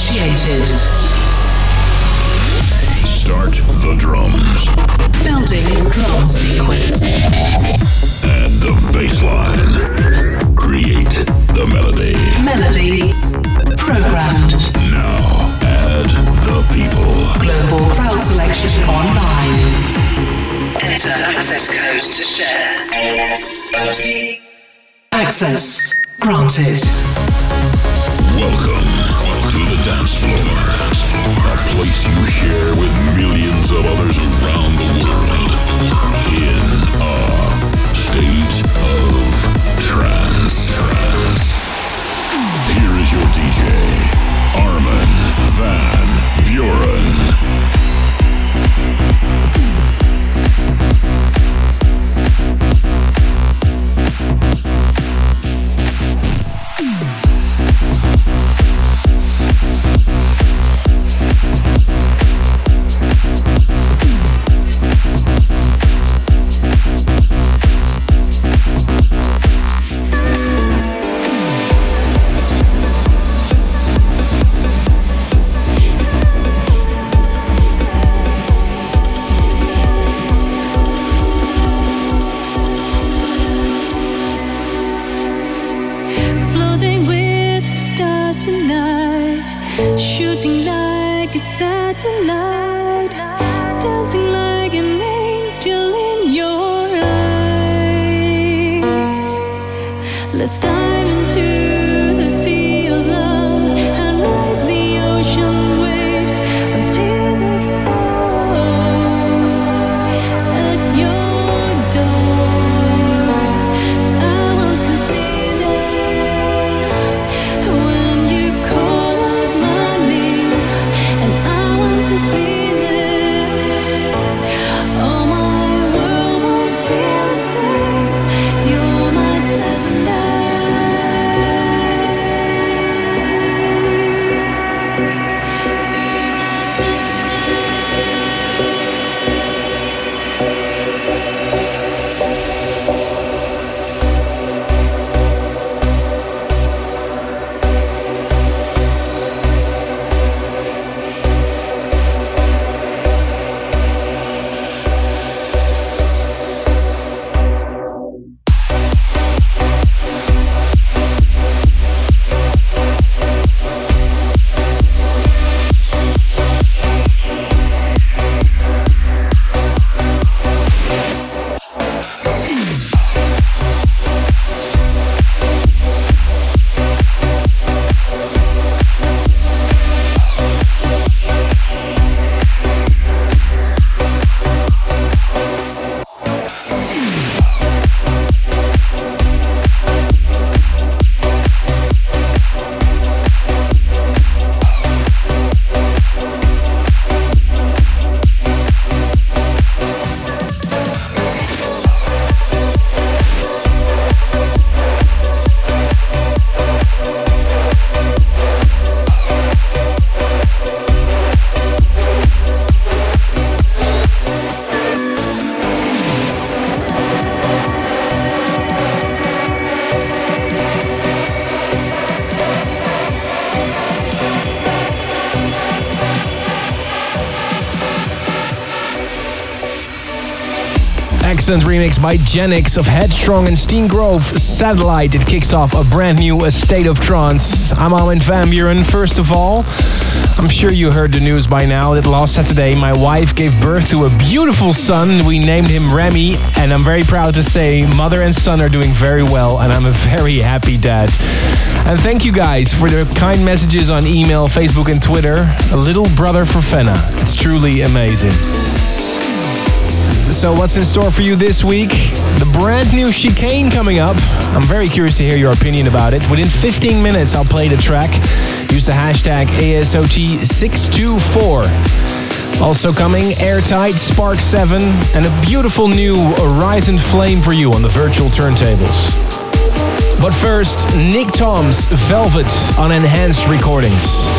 initiated. Start the drums. Building drum sequence. And the bass line. Create the melody. Melody. Programmed. Now add the people. Global crowd selection online. Enter access code to share. ASOT. Access granted. Welcome the dance floor. A place you share with millions of others around the world. In a state of trance. Here is your DJ, Armin van Buuren. Excellent remix by Genix of Headstrong and Stine Grove Satellite. It kicks off a brand new A State of Trance. I'm Armin van Buuren. First of all, I'm sure you heard the news by now that last Saturday my wife gave birth to a beautiful son. We named him Remy, and I'm very proud to say mother and son are doing very well, and I'm a very happy dad. And thank you guys for the kind messages on email, Facebook, and Twitter. A little brother for Fenna. It's truly amazing. So, what's in store for you this week? The brand new Chicane coming up. I'm very curious to hear your opinion about it. Within 15 minutes, I'll play the track. Use the hashtag ASOT624. Also coming, Airtight, Spark 7, and a beautiful new Arisen Flame for you on the virtual turntables. But first, Nick Toms, Velvet on Enhanced Recordings.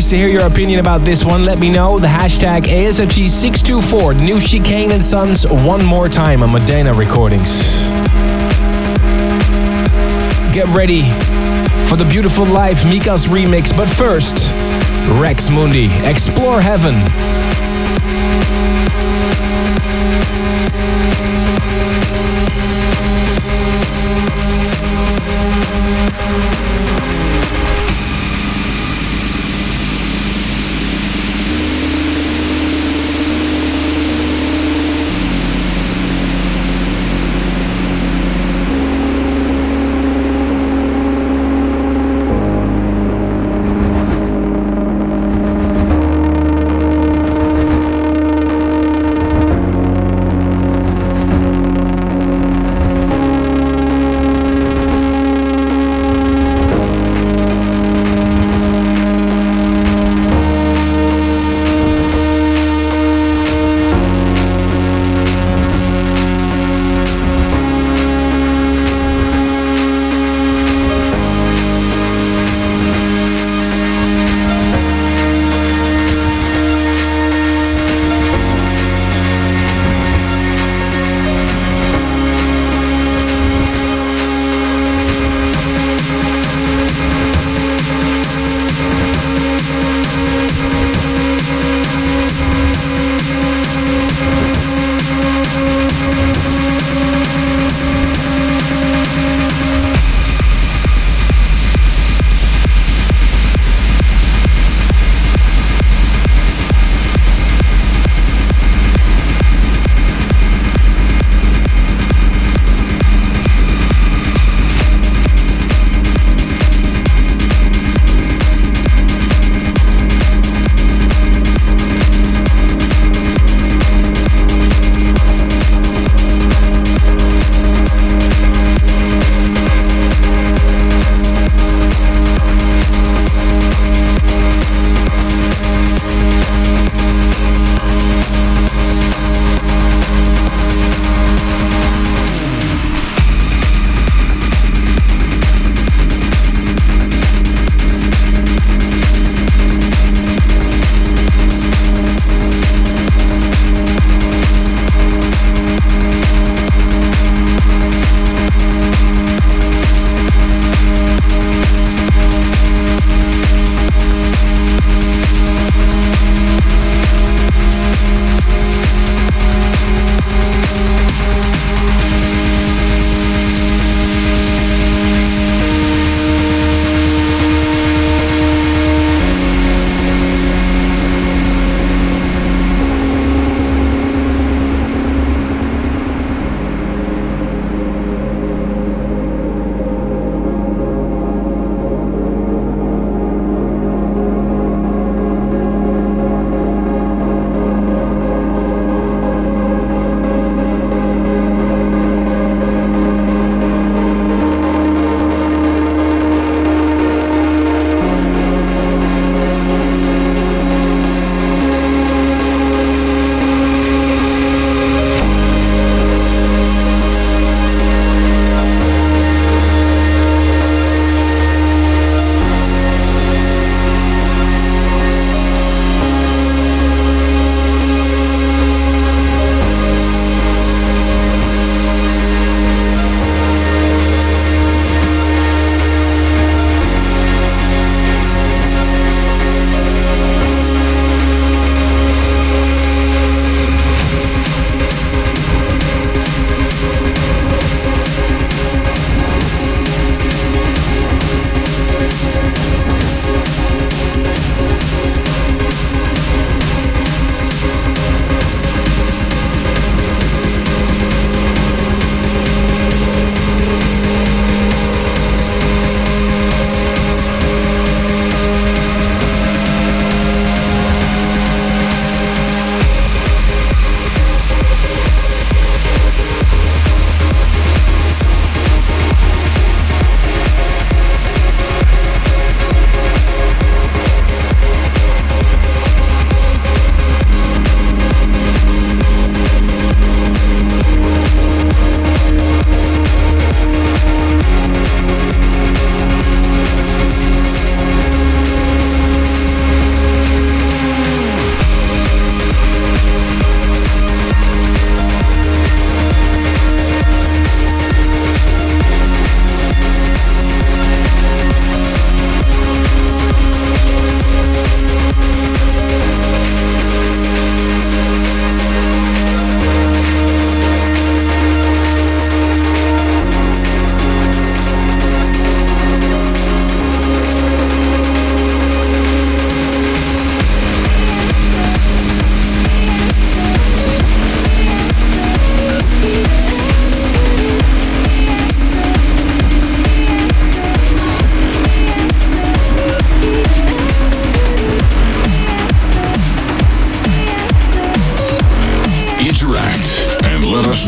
Curious to hear your opinion about this one. Let me know. The hashtag ASOT624, new Chicane and Sons, one more time on Modena Recordings. Get ready for the beautiful life Mika's remix, but first, Rex Mundi, Explore Heaven.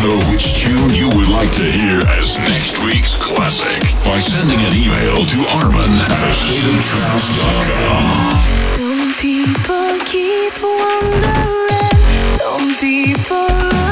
know which tune you would like to hear as next week's classic by sending an email to Armin at stateoftrance.com. Some people keep wondering, some people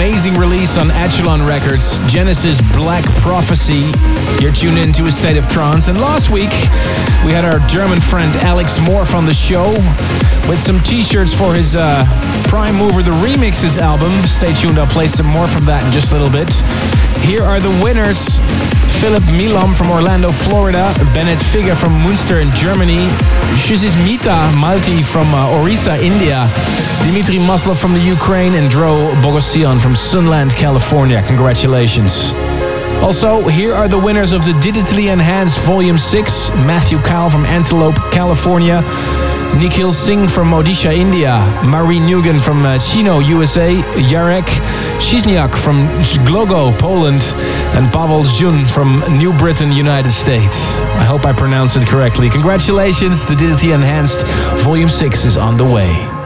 release on Echelon Records, Genesis Black Prophecy. You're tuned into a state of trance. And last week, we had our German friend Alex M.O.R.P.H. on the show with some t-shirts for his uh, Prime Mover The Remixes album. Stay tuned, I'll play some more from that in just a little bit. Here are the winners. Philip Milam from Orlando, Florida. Bennett Figa from Münster in Germany. Shizismita Malti from uh, Orissa, India. Dimitri Maslov from the Ukraine. And Dro Bogosian from Sunland, California. Congratulations. Also, here are the winners of the digitally enhanced Volume 6. Matthew Kyle from Antelope, California. Nikhil Singh from Odisha, India. Marie Nugan from uh, Chino, USA. Jarek Shizniak from Glogo, Poland. And Pavel Jun from New Britain, United States. I hope I pronounced it correctly. Congratulations, the digitally enhanced Volume 6 is on the way.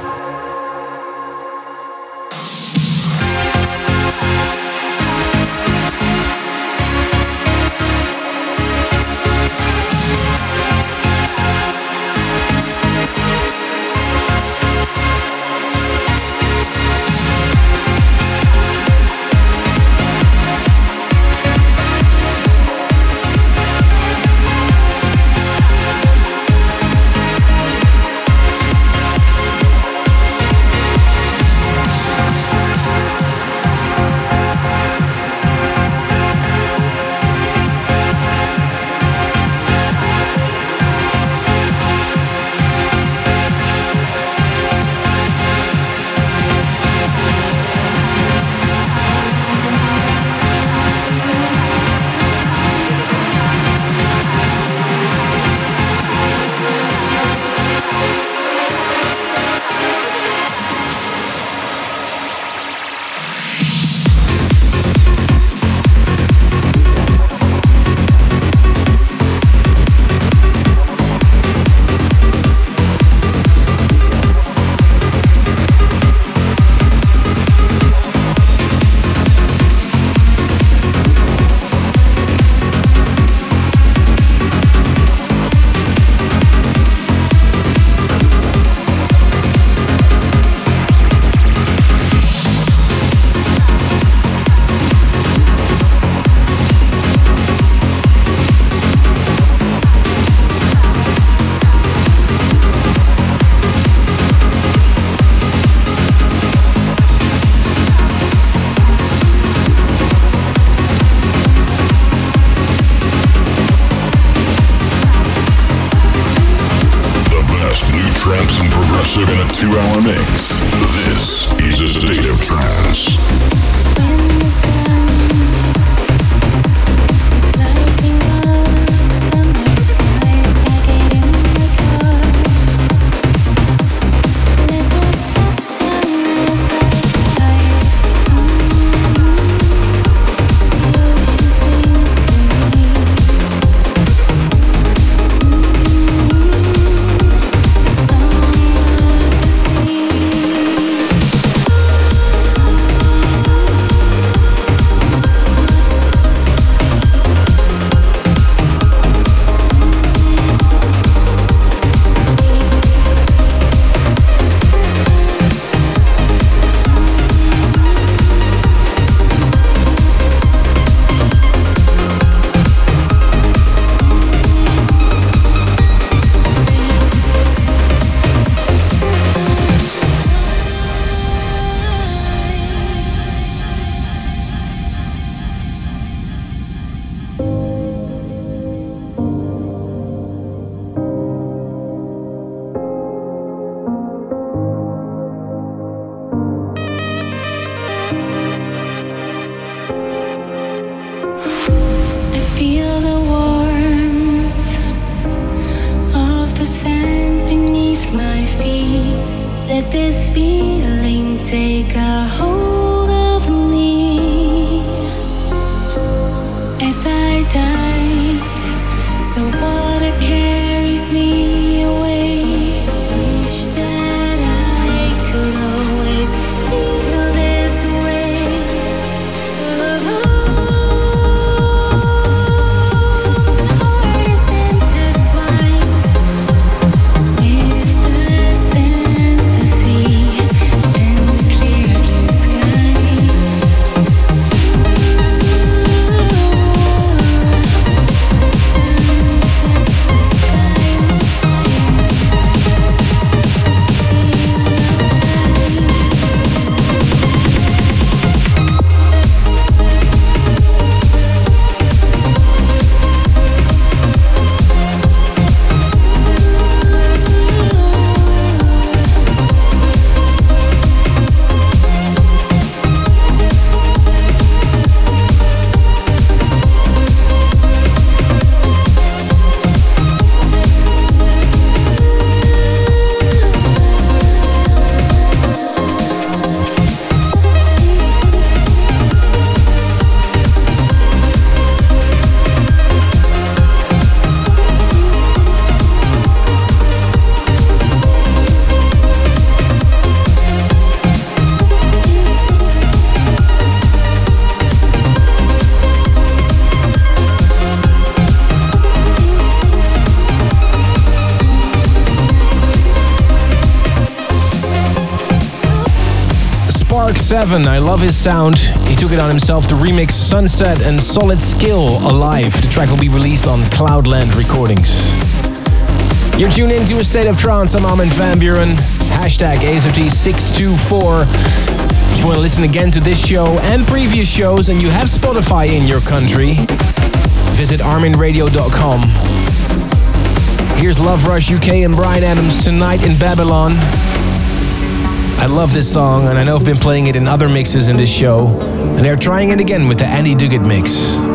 7. I love his sound. He took it on himself to remix Sunset and Solid Skill Alive. The track will be released on Cloudland Recordings. You're tuned into a state of trance. I'm Armin van Buuren. Hashtag ASOT624. If you want to listen again to this show and previous shows and you have Spotify in your country, visit arminradio.com. Here's Loverush UK and Bryan Adams tonight in Babylon. I love this song and I know I've been playing it in other mixes in this show, and they're trying it again with the Andy Duguid mix.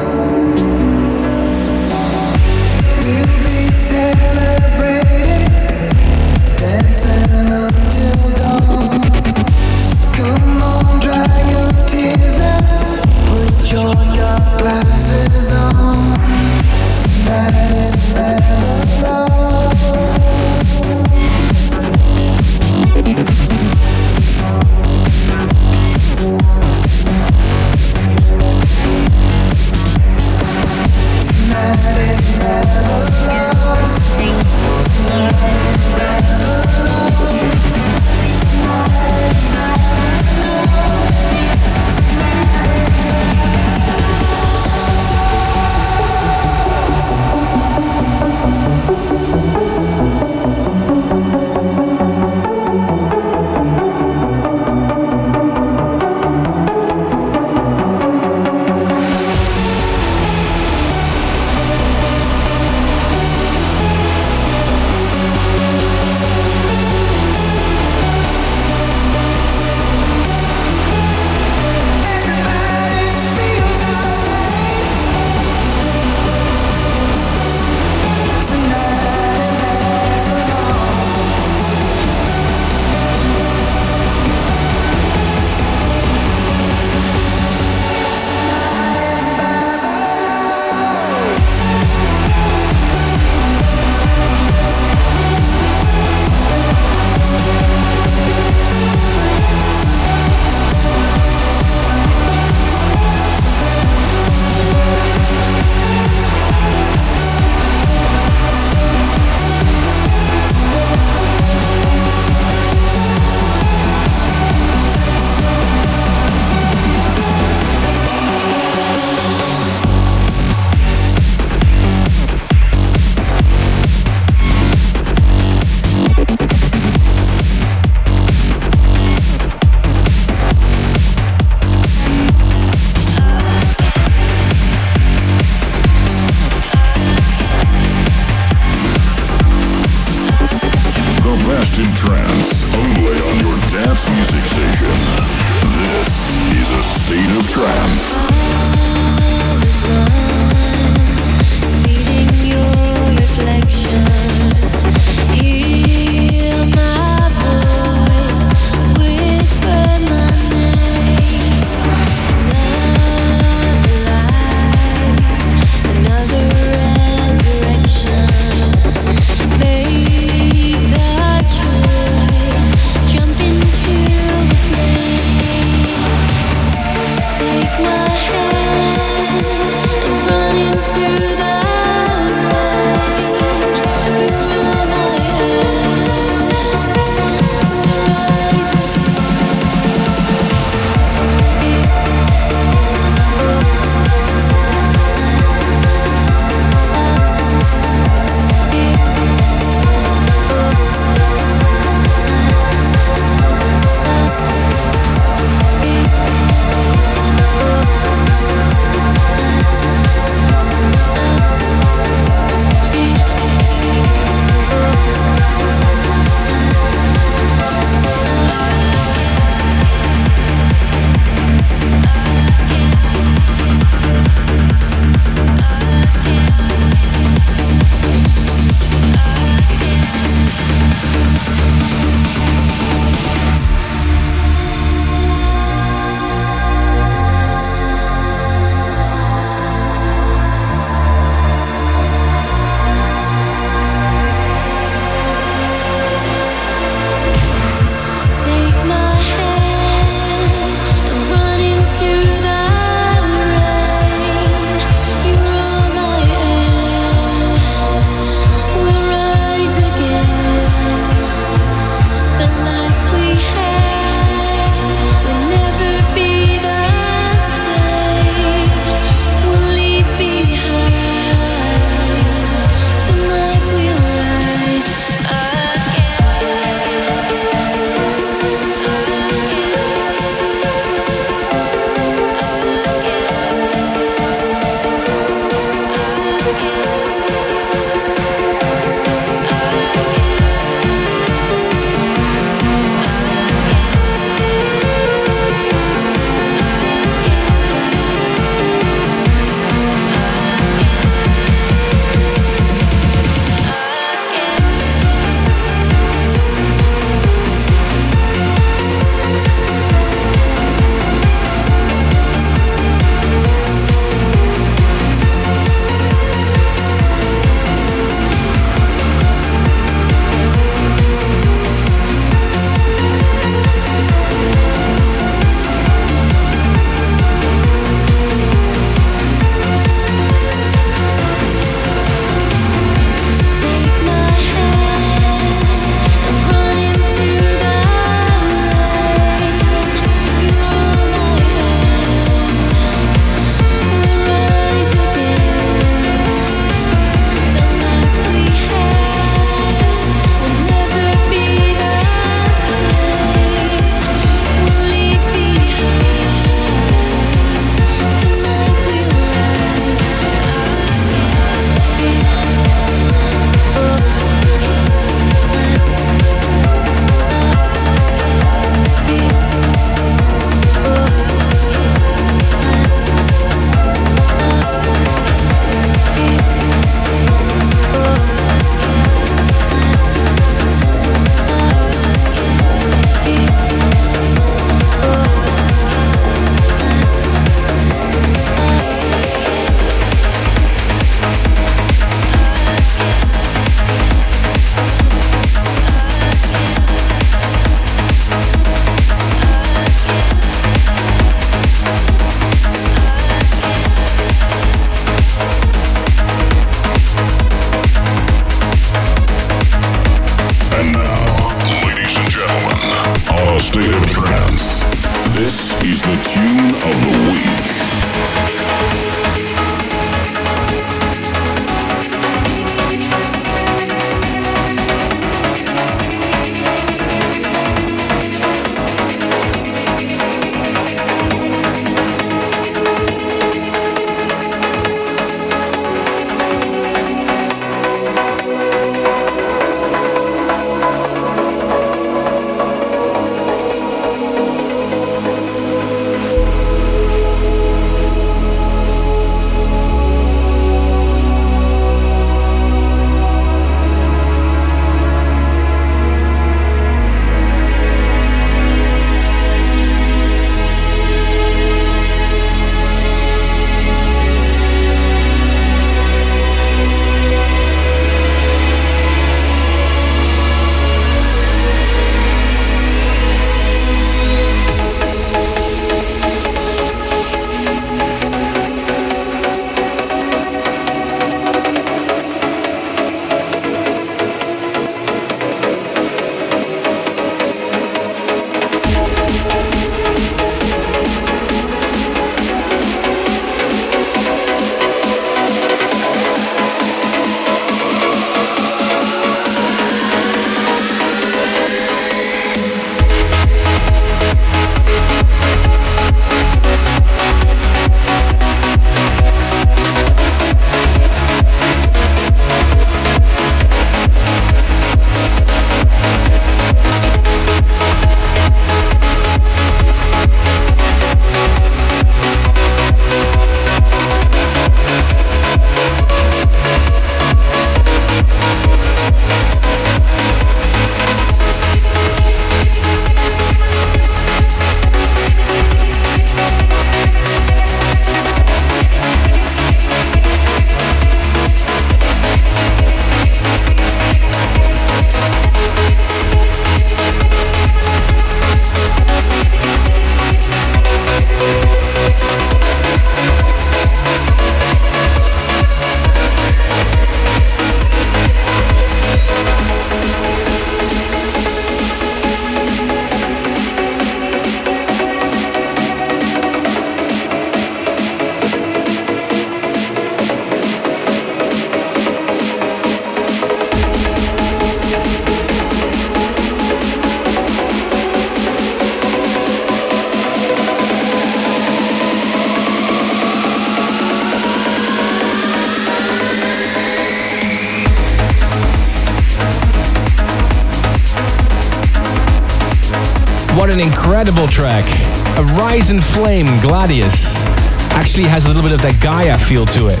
Incredible track. A Rise in Flame, Gladius. Actually has a little bit of that Gaia feel to it.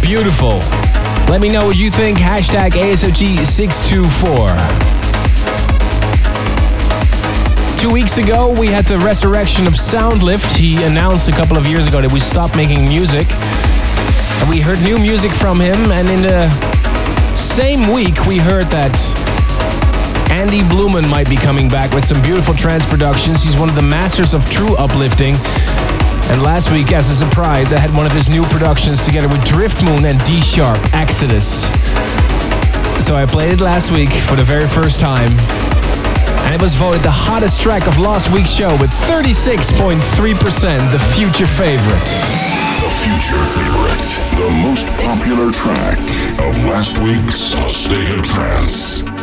Beautiful. Let me know what you think. Hashtag ASOT624. Two weeks ago, we had the resurrection of Soundlift. He announced a couple of years ago that we stopped making music. And we heard new music from him. And in the same week, we heard that Andy Blueman might be coming back with some beautiful trance productions. He's one of the masters of true uplifting. And last week, as a surprise, I had one of his new productions together with Driftmoon and D Sharp, Exodus. So I played it last week for the very first time. And it was voted the hottest track of last week's show with 36.3%, the future favorite. The future favorite. The most popular track of last week's State of Trance.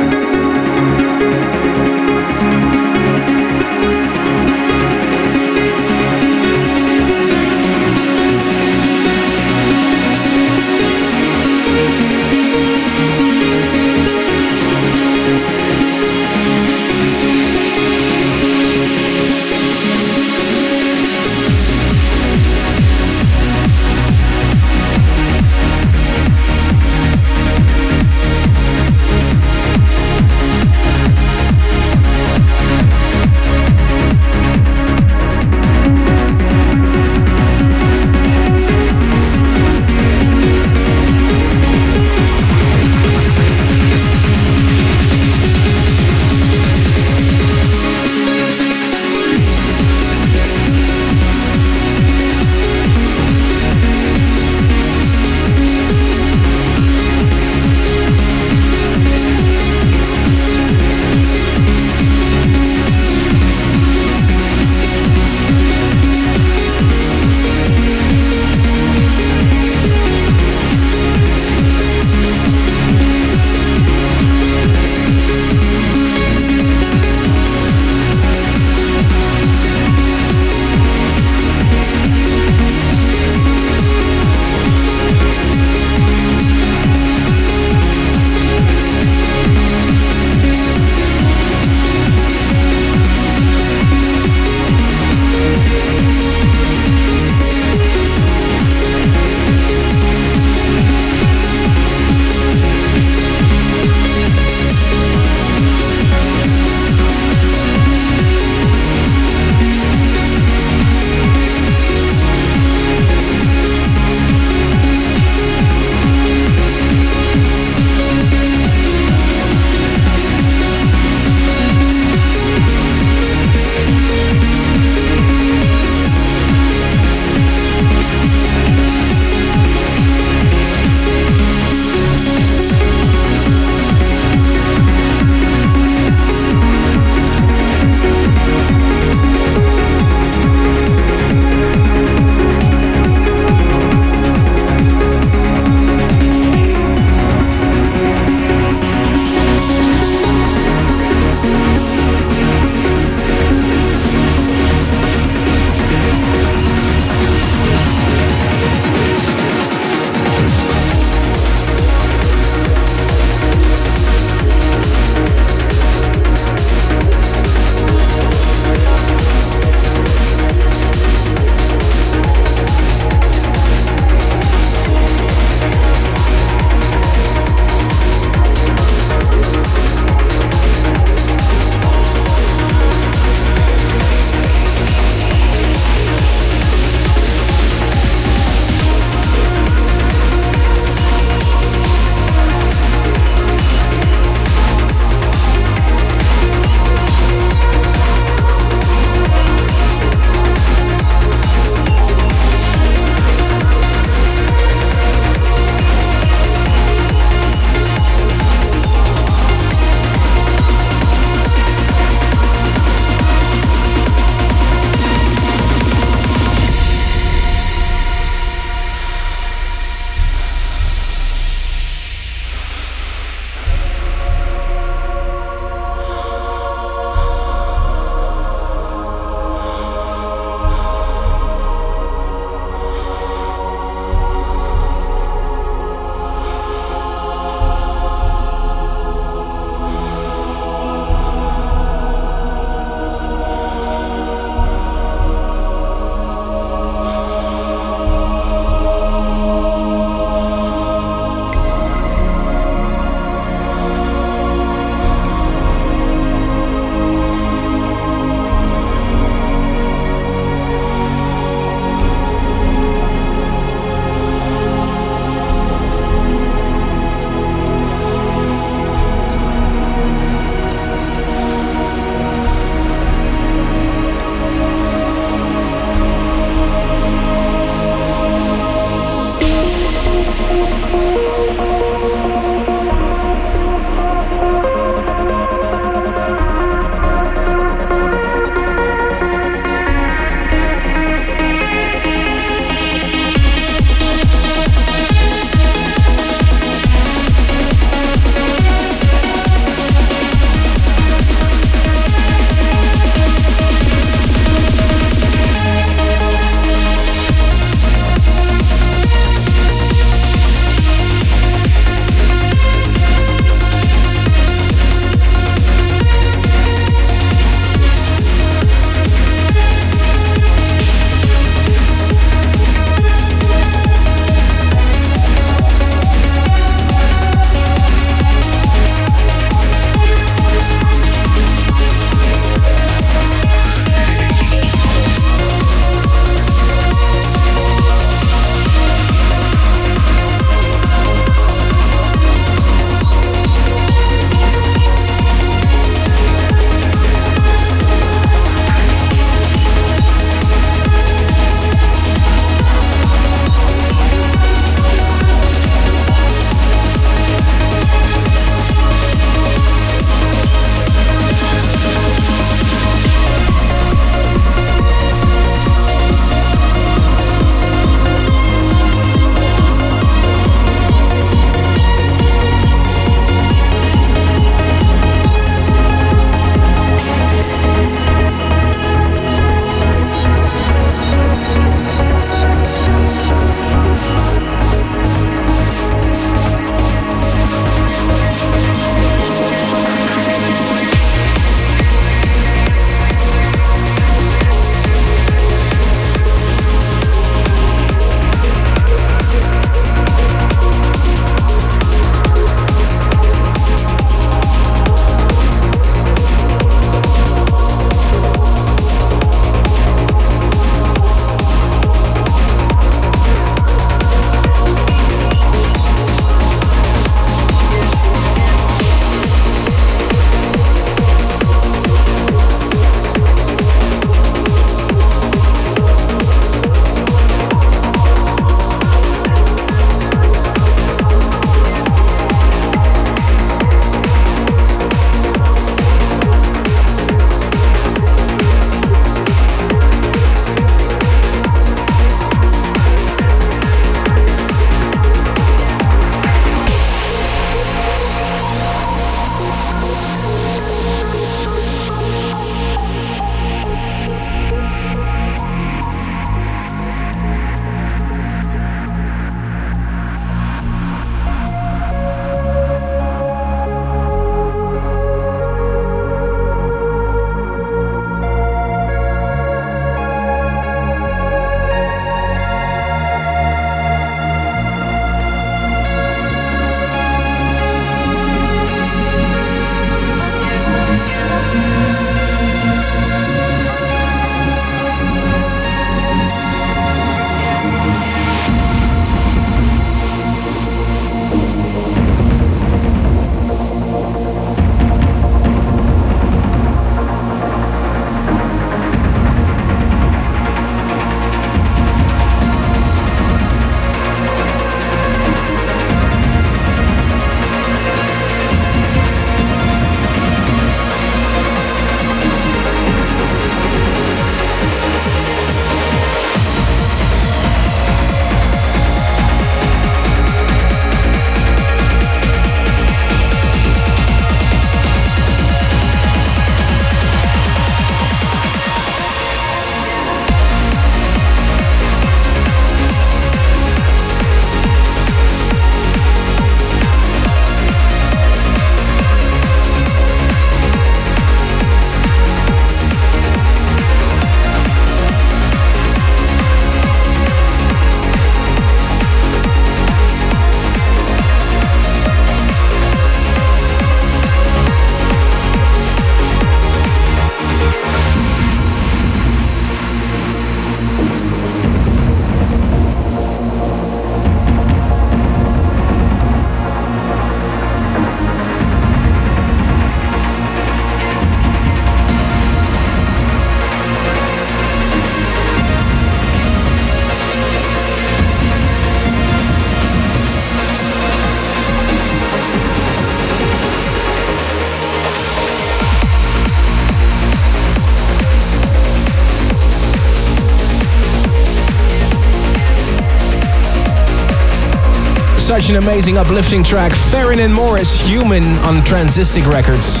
Such an amazing uplifting track. Farron and Morris, Human on Transistic Records.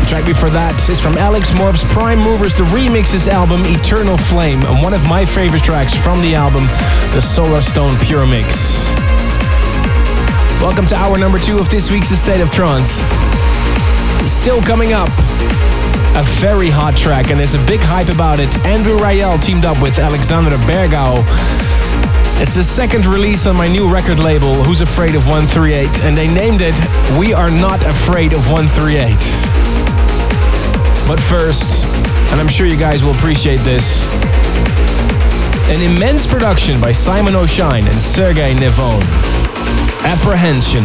The track before that is from Alex M.O.R.P.H.'s Prime Movers, the remixes album Eternal Flame, and one of my favorite tracks from the album, the Solarstone Pure Mix. Welcome to hour number two of this week's State of Trance. Still coming up, a very hot track, and there's a big hype about it. Andrew Rayel teamed up with Alexander Bergheau it's the second release on my new record label, Who's Afraid of 138, and they named it We Are Not Afraid of 138. But first, and I'm sure you guys will appreciate this, an immense production by Simon O'Shine and Sergey Nevone. Apprehension.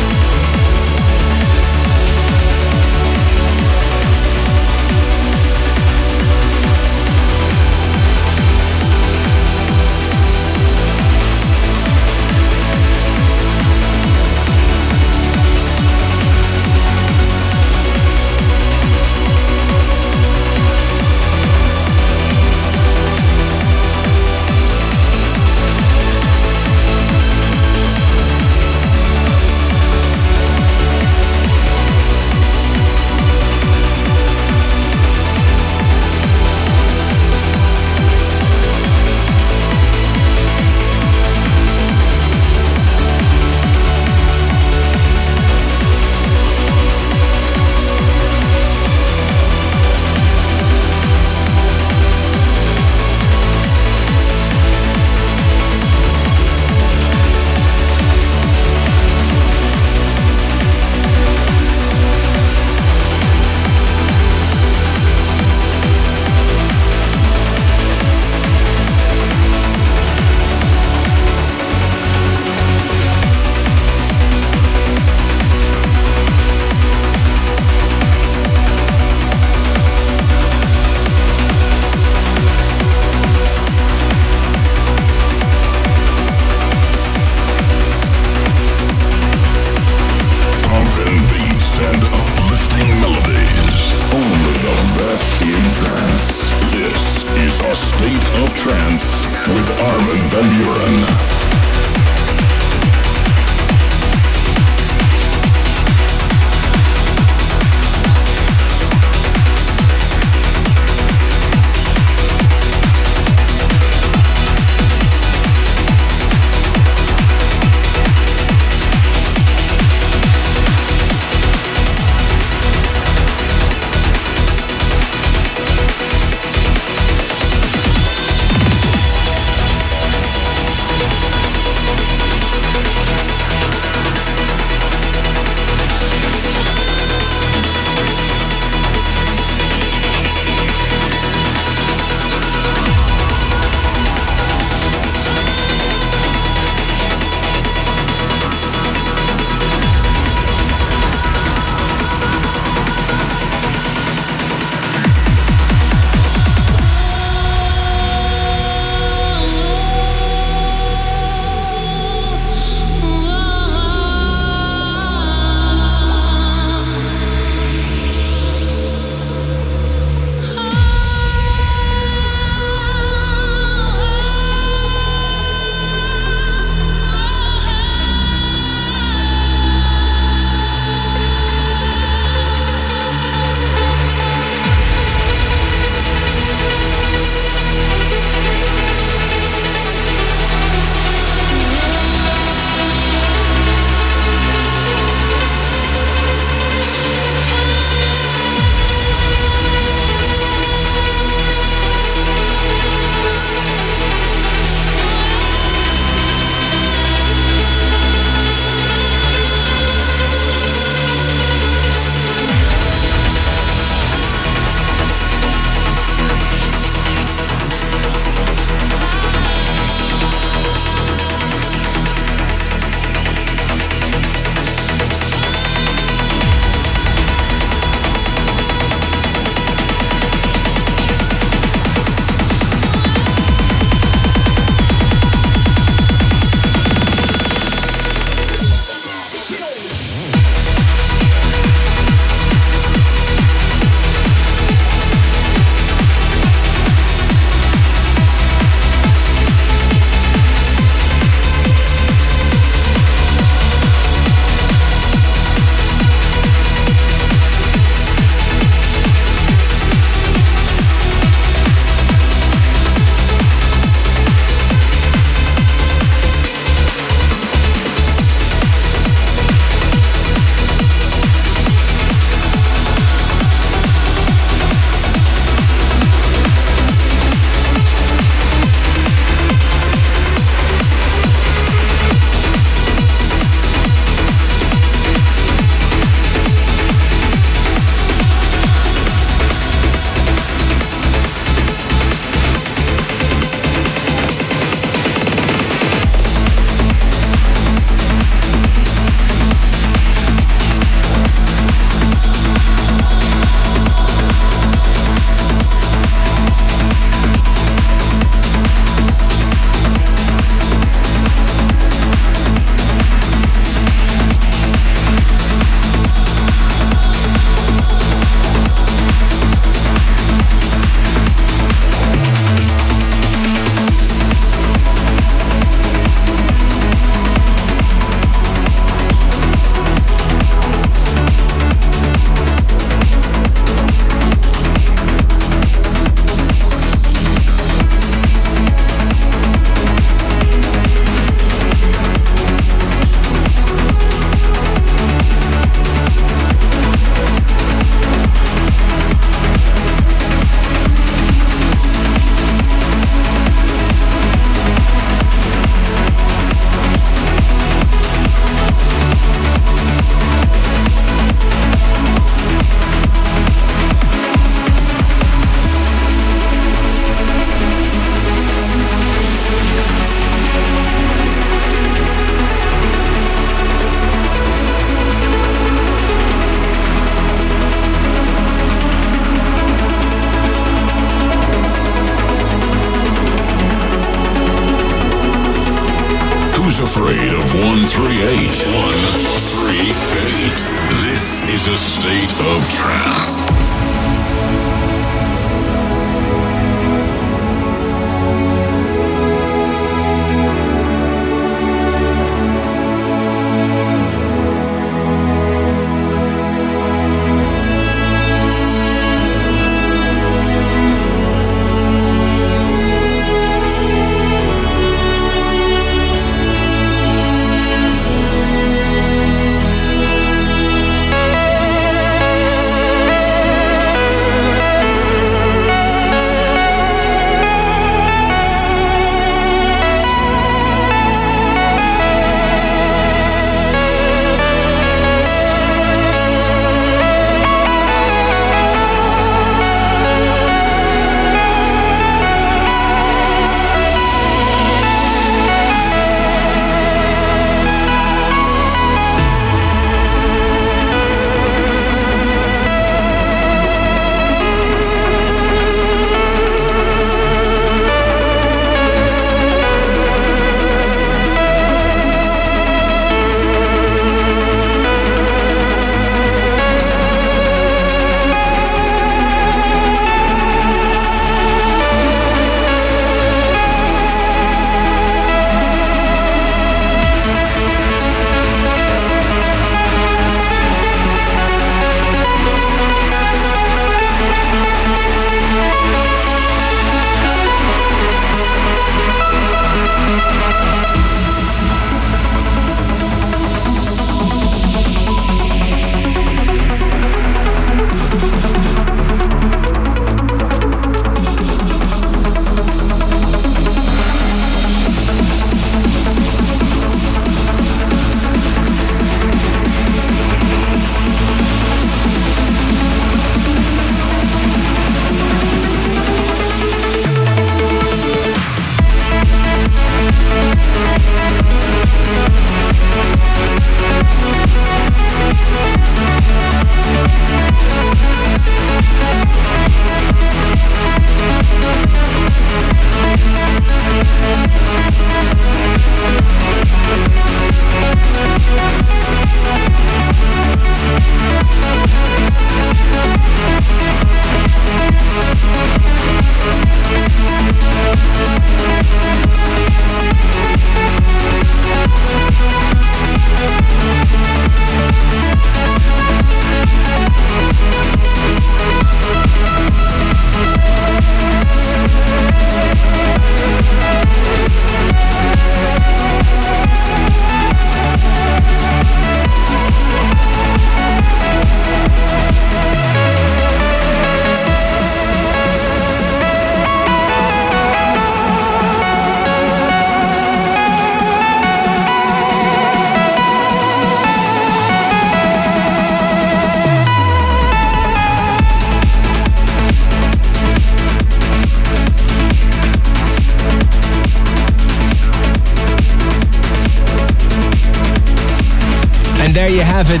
Have it.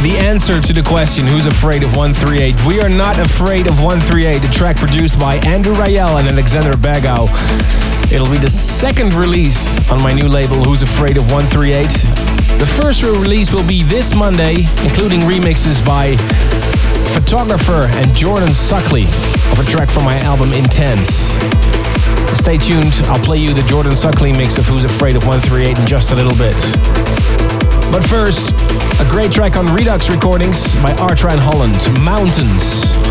The answer to the question, who's afraid of 138? We are not afraid of 138, the track produced by Andrew Rayel and Alexander Bergheau. It'll be the second release on my new label, Who's Afraid of 138. The first release will be this Monday, including remixes by Photographer and Jordan Suckley of a track from my album Intense. Stay tuned, I'll play you the Jordan Suckley mix of Who's Afraid of 138 in just a little bit. But first, a great track on Redux Recordings by Artran Holland, Mountains.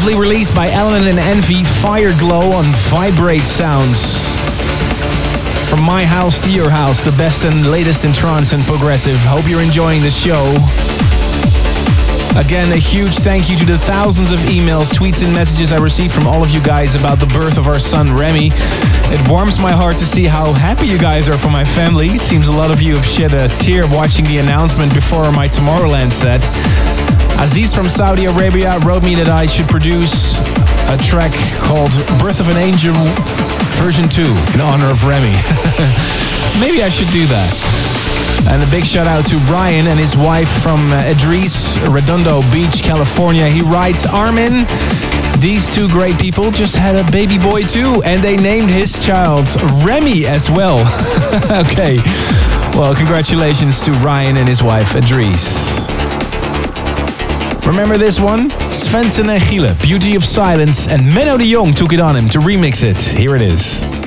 Lovely release by Allen and Envy, Fire Glow on Vibrate Sounds. From my house to your house, the best and latest in trance and progressive. Hope you're enjoying the show. Again, a huge thank you to the thousands of emails, tweets, and messages I received from all of you guys about the birth of our son Remy. It warms my heart to see how happy you guys are for my family. It seems a lot of you have shed a tear watching the announcement before my Tomorrowland set. Aziz from Saudi Arabia wrote me that I should produce a track called Birth of an Angel version 2 in honor of Remy. Maybe I should do that. And a big shout out to Brian and his wife from uh, Idris, Redondo Beach, California. He writes, Armin, these two great people just had a baby boy too, and they named his child Remy as well. okay. Well, congratulations to Ryan and his wife, Idris. Remember this one? Svenson and Gielen, Beauty of Silence, and Menno de Jong took it on him to remix it. Here it is.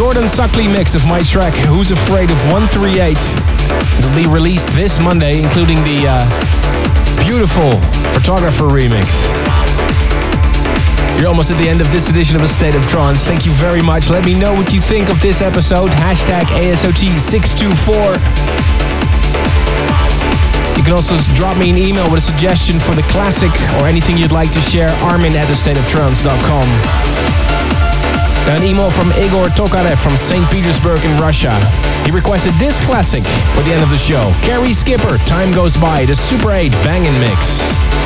Jordan Suckley mix of my track Who's Afraid of 138 will be released this Monday, including the uh, beautiful photographer remix. You're almost at the end of this edition of A State of Trance. Thank you very much. Let me know what you think of this episode. Hashtag ASOT624. You can also drop me an email with a suggestion for the classic or anything you'd like to share. Armin at thestateoftrance.com. An email from Igor Tokarev from St. Petersburg in Russia. He requested this classic for the end of the show. Carrie Skipper, Time Goes By, the Super 8 Bangin' Mix.